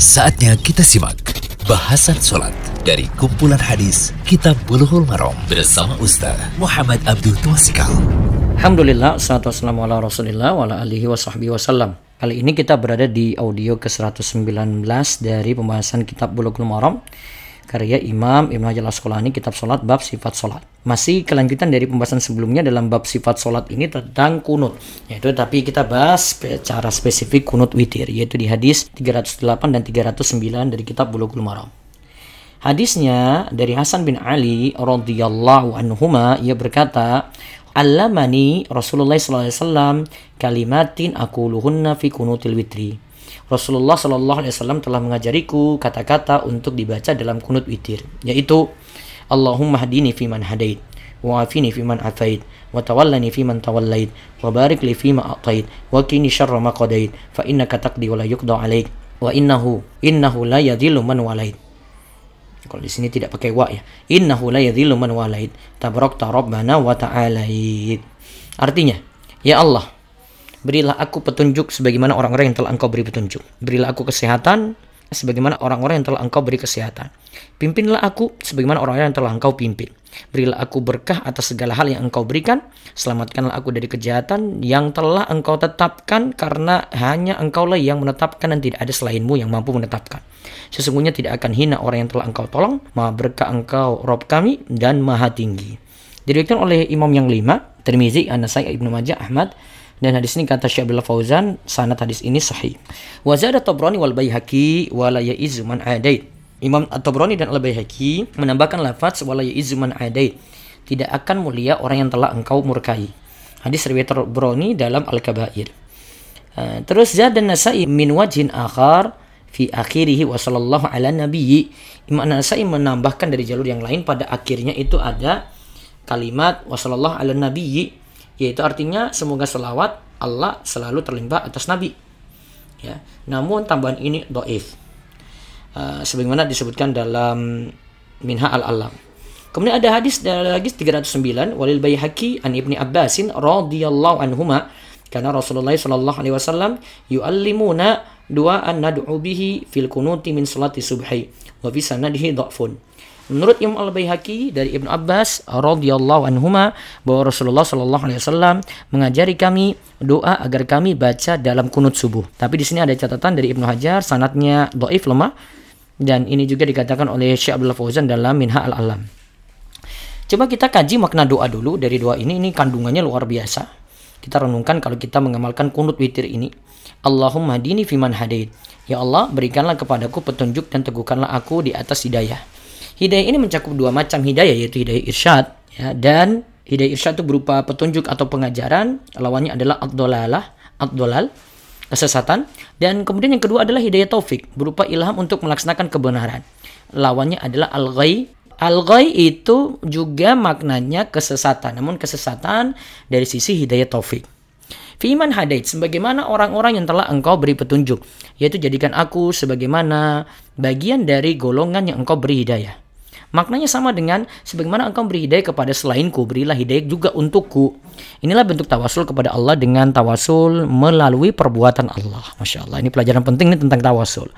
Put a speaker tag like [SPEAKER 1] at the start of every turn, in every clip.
[SPEAKER 1] Saatnya kita simak bahasan sholat dari kumpulan hadis Kitab Bulughul Maram bersama Ustaz Muhammad Abdul Twasikal.
[SPEAKER 2] Alhamdulillah, salatu wassalamu ala rasulillah wa ala alihi wa sahbihi wasallam. Kali ini kita berada di audio ke-119 dari pembahasan kitab Bulughul Maram karya Imam Ibn Hajar Asqalani kitab salat bab sifat salat. Masih kelanjutan dari pembahasan sebelumnya dalam bab sifat salat ini tentang kunut. Yaitu tapi kita bahas secara spesifik kunut witir yaitu di hadis 308 dan 309 dari kitab Bulughul Maram. Hadisnya dari Hasan bin Ali radhiyallahu anhuma ia berkata, Allamani Rasulullah SAW kalimatin akuluhunna fi kunutil witri. Rasulullah SAW telah mengajariku kata-kata untuk dibaca dalam kunut witir, yaitu Allahumma hadini hadait, wa afini fi man afait, wa tawallani fi man tawallait, wa barik li fi ma atait, wa kini syarra ma qadait, fa innaka taqdi wa la yuqda alaik, wa innahu innahu la yadhillu man walait. Kalau di sini tidak pakai wa ya. Innahu la yadhillu man walait. Tabrakta rabbana wa ta'alait. Artinya, ya Allah, berilah aku petunjuk sebagaimana orang-orang yang telah engkau beri petunjuk. Berilah aku kesehatan sebagaimana orang-orang yang telah engkau beri kesehatan. Pimpinlah aku sebagaimana orang-orang yang telah engkau pimpin. Berilah aku berkah atas segala hal yang engkau berikan. Selamatkanlah aku dari kejahatan yang telah engkau tetapkan karena hanya engkaulah yang menetapkan dan tidak ada selainmu yang mampu menetapkan. Sesungguhnya tidak akan hina orang yang telah engkau tolong. Maha berkah engkau Rob kami dan maha tinggi. Diriwayatkan oleh imam yang lima, Tirmizi, An-Nasai, Ibnu Majah, Ahmad, dan hadis ini kata Syekh Abdullah Fauzan, sanad hadis ini sahih. Wa zada Tabrani wal Baihaqi wa la ya'izu man adait. Imam At-Tabrani dan Al-Baihaqi menambahkan lafaz wala ya'izu man adait. Tidak akan mulia orang yang telah engkau murkai. Hadis riwayat Tabrani dalam Al-Kabair. Uh, terus Zad dan Nasai min wajhin akhar fi akhirih wa sallallahu ala nabiyyi. Imam Nasai menambahkan dari jalur yang lain pada akhirnya itu ada kalimat wa sallallahu ala nabiyyi yaitu artinya semoga selawat Allah selalu terlimpah atas nabi. Ya. Namun tambahan ini doif. Uh, sebagaimana disebutkan dalam Minha al-Alam. Kemudian ada hadis dari lagi 309 walil Baihaqi an Ibni Abbasin radhiyallahu anhuma karena Rasulullah sallallahu alaihi wasallam yuallimuna du'aan nad'u bihi fil kunuti min salati subhi wa fi sanadihi dha'fun. Menurut Imam Al-Baihaqi dari Ibnu Abbas radhiyallahu anhuma bahwa Rasulullah sallallahu alaihi wasallam mengajari kami doa agar kami baca dalam kunut subuh. Tapi di sini ada catatan dari Ibnu Hajar sanatnya dhaif lemah dan ini juga dikatakan oleh Syekh Abdullah Fauzan dalam Minha al-Alam. Coba kita kaji makna doa dulu dari doa ini. Ini kandungannya luar biasa. Kita renungkan kalau kita mengamalkan kunut witir ini. Allahumma dini fiman hadait. Ya Allah, berikanlah kepadaku petunjuk dan teguhkanlah aku di atas hidayah. Hidayah ini mencakup dua macam hidayah yaitu hidayah irsyad ya, dan hidayah irsyad itu berupa petunjuk atau pengajaran, lawannya adalah ad-dolalah, ad-dolal, kesesatan dan kemudian yang kedua adalah hidayah taufik berupa ilham untuk melaksanakan kebenaran. Lawannya adalah al-ghay. Al-ghay itu juga maknanya kesesatan, namun kesesatan dari sisi hidayah taufik. Fiman hadait, sebagaimana orang-orang yang telah engkau beri petunjuk, yaitu jadikan aku sebagaimana bagian dari golongan yang engkau beri hidayah. Maknanya sama dengan sebagaimana engkau beri hidayah kepada selainku, berilah hidayah juga untukku. Inilah bentuk tawasul kepada Allah dengan tawasul melalui perbuatan Allah. Masya Allah, ini pelajaran penting ini tentang tawasul.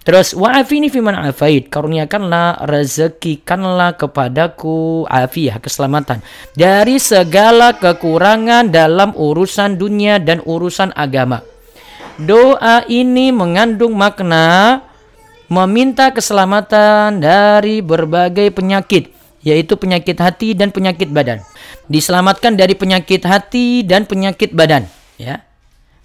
[SPEAKER 2] Terus wa'afini fiman afait, karuniakanlah rezekikanlah kepadaku afiyah keselamatan dari segala kekurangan dalam urusan dunia dan urusan agama. Doa ini mengandung makna meminta keselamatan dari berbagai penyakit, yaitu penyakit hati dan penyakit badan. Diselamatkan dari penyakit hati dan penyakit badan, ya.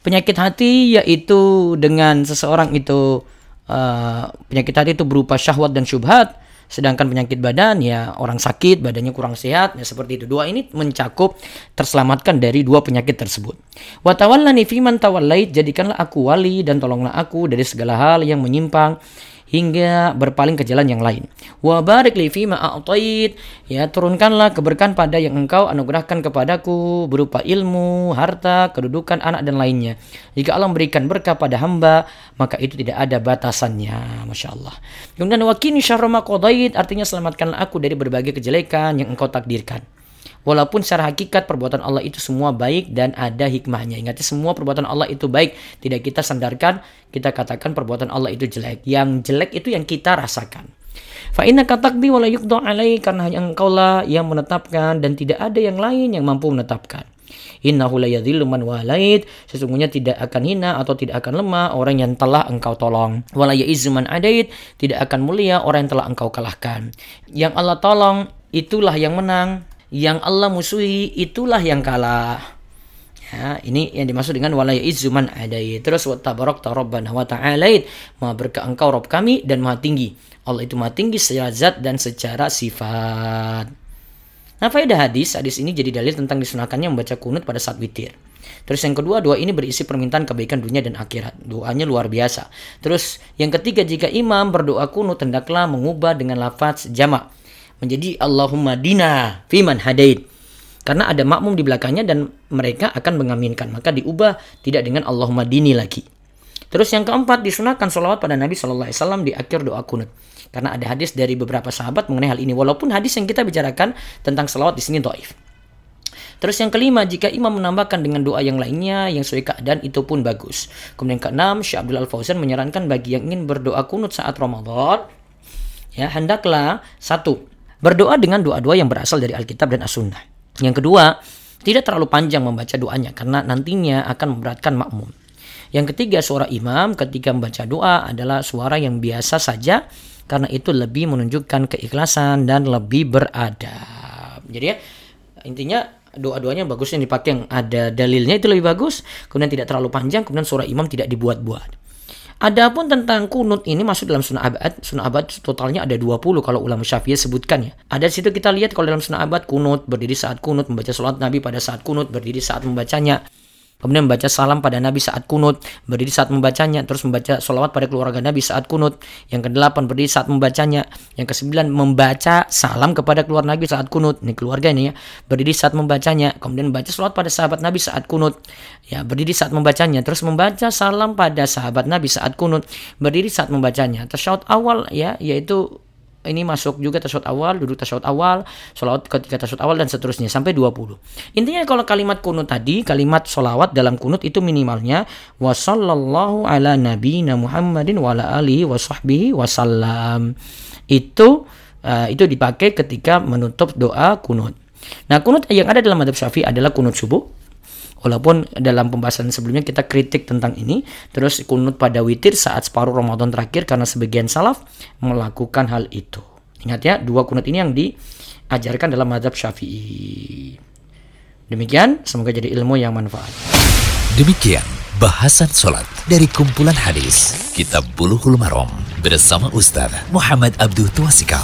[SPEAKER 2] Penyakit hati yaitu dengan seseorang itu uh, penyakit hati itu berupa syahwat dan syubhat, sedangkan penyakit badan ya orang sakit badannya kurang sehat ya seperti itu dua ini mencakup terselamatkan dari dua penyakit tersebut wa tawallani fiman tawallait jadikanlah aku wali dan tolonglah aku dari segala hal yang menyimpang hingga berpaling ke jalan yang lain. Wa barik li fima a'tait, ya turunkanlah keberkahan pada yang engkau anugerahkan kepadaku berupa ilmu, harta, kedudukan anak dan lainnya. Jika Allah memberikan berkah pada hamba, maka itu tidak ada batasannya. Masya Allah. Kemudian wakini syarra qadait artinya selamatkanlah aku dari berbagai kejelekan yang engkau takdirkan. Walaupun secara hakikat perbuatan Allah itu semua baik dan ada hikmahnya. Ingat semua perbuatan Allah itu baik. Tidak kita sandarkan, kita katakan perbuatan Allah itu jelek. Yang jelek itu yang kita rasakan. Fa inna katakdi wala yukdo alai karena hanya engkau lah yang menetapkan dan tidak ada yang lain yang mampu menetapkan. Innahu la man walait. Sesungguhnya tidak akan hina atau tidak akan lemah orang yang telah engkau tolong. Wala ya'izzu man adait. Tidak akan mulia orang yang telah engkau kalahkan. Yang Allah tolong itulah yang menang. Yang Allah musuhi itulah yang kalah. Ya, ini yang dimaksud dengan wala ya'izzu man adait. Terus wa tabarakta rabbana wa ta'alait. Maha berkah engkau Rabb kami dan maha tinggi. Allah itu maha tinggi secara zat dan secara sifat. Nah, faedah hadis, hadis ini jadi dalil tentang disunahkannya membaca kunut pada saat witir. Terus yang kedua, doa ini berisi permintaan kebaikan dunia dan akhirat. Doanya luar biasa. Terus yang ketiga, jika imam berdoa kunut, hendaklah mengubah dengan lafaz jamak. Menjadi Allahumma dina fiman hadait. Karena ada makmum di belakangnya dan mereka akan mengaminkan. Maka diubah tidak dengan Allahumma dini lagi. Terus yang keempat, disunahkan sholawat pada Nabi SAW di akhir doa kunut. Karena ada hadis dari beberapa sahabat mengenai hal ini. Walaupun hadis yang kita bicarakan tentang selawat di sini doif. Terus yang kelima, jika imam menambahkan dengan doa yang lainnya yang sesuai keadaan itu pun bagus. Kemudian keenam, Syekh Abdul Al Fauzan menyarankan bagi yang ingin berdoa kunut saat Ramadan, ya hendaklah satu berdoa dengan doa-doa yang berasal dari Alkitab dan As-Sunnah. Yang kedua, tidak terlalu panjang membaca doanya karena nantinya akan memberatkan makmum. Yang ketiga, suara imam ketika membaca doa adalah suara yang biasa saja karena itu lebih menunjukkan keikhlasan dan lebih beradab. Jadi ya intinya doa-doanya bagus yang dipakai yang ada dalilnya itu lebih bagus, kemudian tidak terlalu panjang, kemudian surah imam tidak dibuat-buat. Adapun tentang kunut ini masuk dalam sunnah abad. Sunnah abad totalnya ada 20 kalau ulama syafi'i sebutkan ya. Ada situ kita lihat kalau dalam sunnah abad kunut berdiri saat kunut membaca salat Nabi pada saat kunut berdiri saat membacanya. Kemudian membaca salam pada Nabi saat kunut, berdiri saat membacanya, terus membaca sholawat pada keluarga Nabi saat kunut. Yang kedelapan berdiri saat membacanya. Yang kesembilan membaca salam kepada keluarga Nabi saat kunut. Ini keluarga ini ya, berdiri saat membacanya. Kemudian membaca sholawat pada sahabat Nabi saat kunut. Ya, berdiri saat membacanya. Terus membaca salam pada sahabat Nabi saat kunut, berdiri saat membacanya. Tersyahud awal ya, yaitu ini masuk juga tasyahud awal, duduk tasyahud awal, sholawat ketika tasyahud awal dan seterusnya sampai 20. Intinya kalau kalimat kunut tadi, kalimat sholawat dalam kunut itu minimalnya wa sallallahu ala nabiyina Muhammadin wa ala alihi wa sahbihi wasallam. Itu uh, itu dipakai ketika menutup doa kunut. Nah, kunut yang ada dalam madhab Syafi'i adalah kunut subuh, Walaupun dalam pembahasan sebelumnya kita kritik tentang ini, terus kunut pada witir saat separuh Ramadan terakhir karena sebagian salaf melakukan hal itu. Ingat ya, dua kunut ini yang diajarkan dalam madhab syafi'i. Demikian, semoga jadi ilmu yang manfaat.
[SPEAKER 1] Demikian bahasan sholat dari kumpulan hadis Kitab Buluhul Marom bersama Ustaz Muhammad Abdul Tuasikal.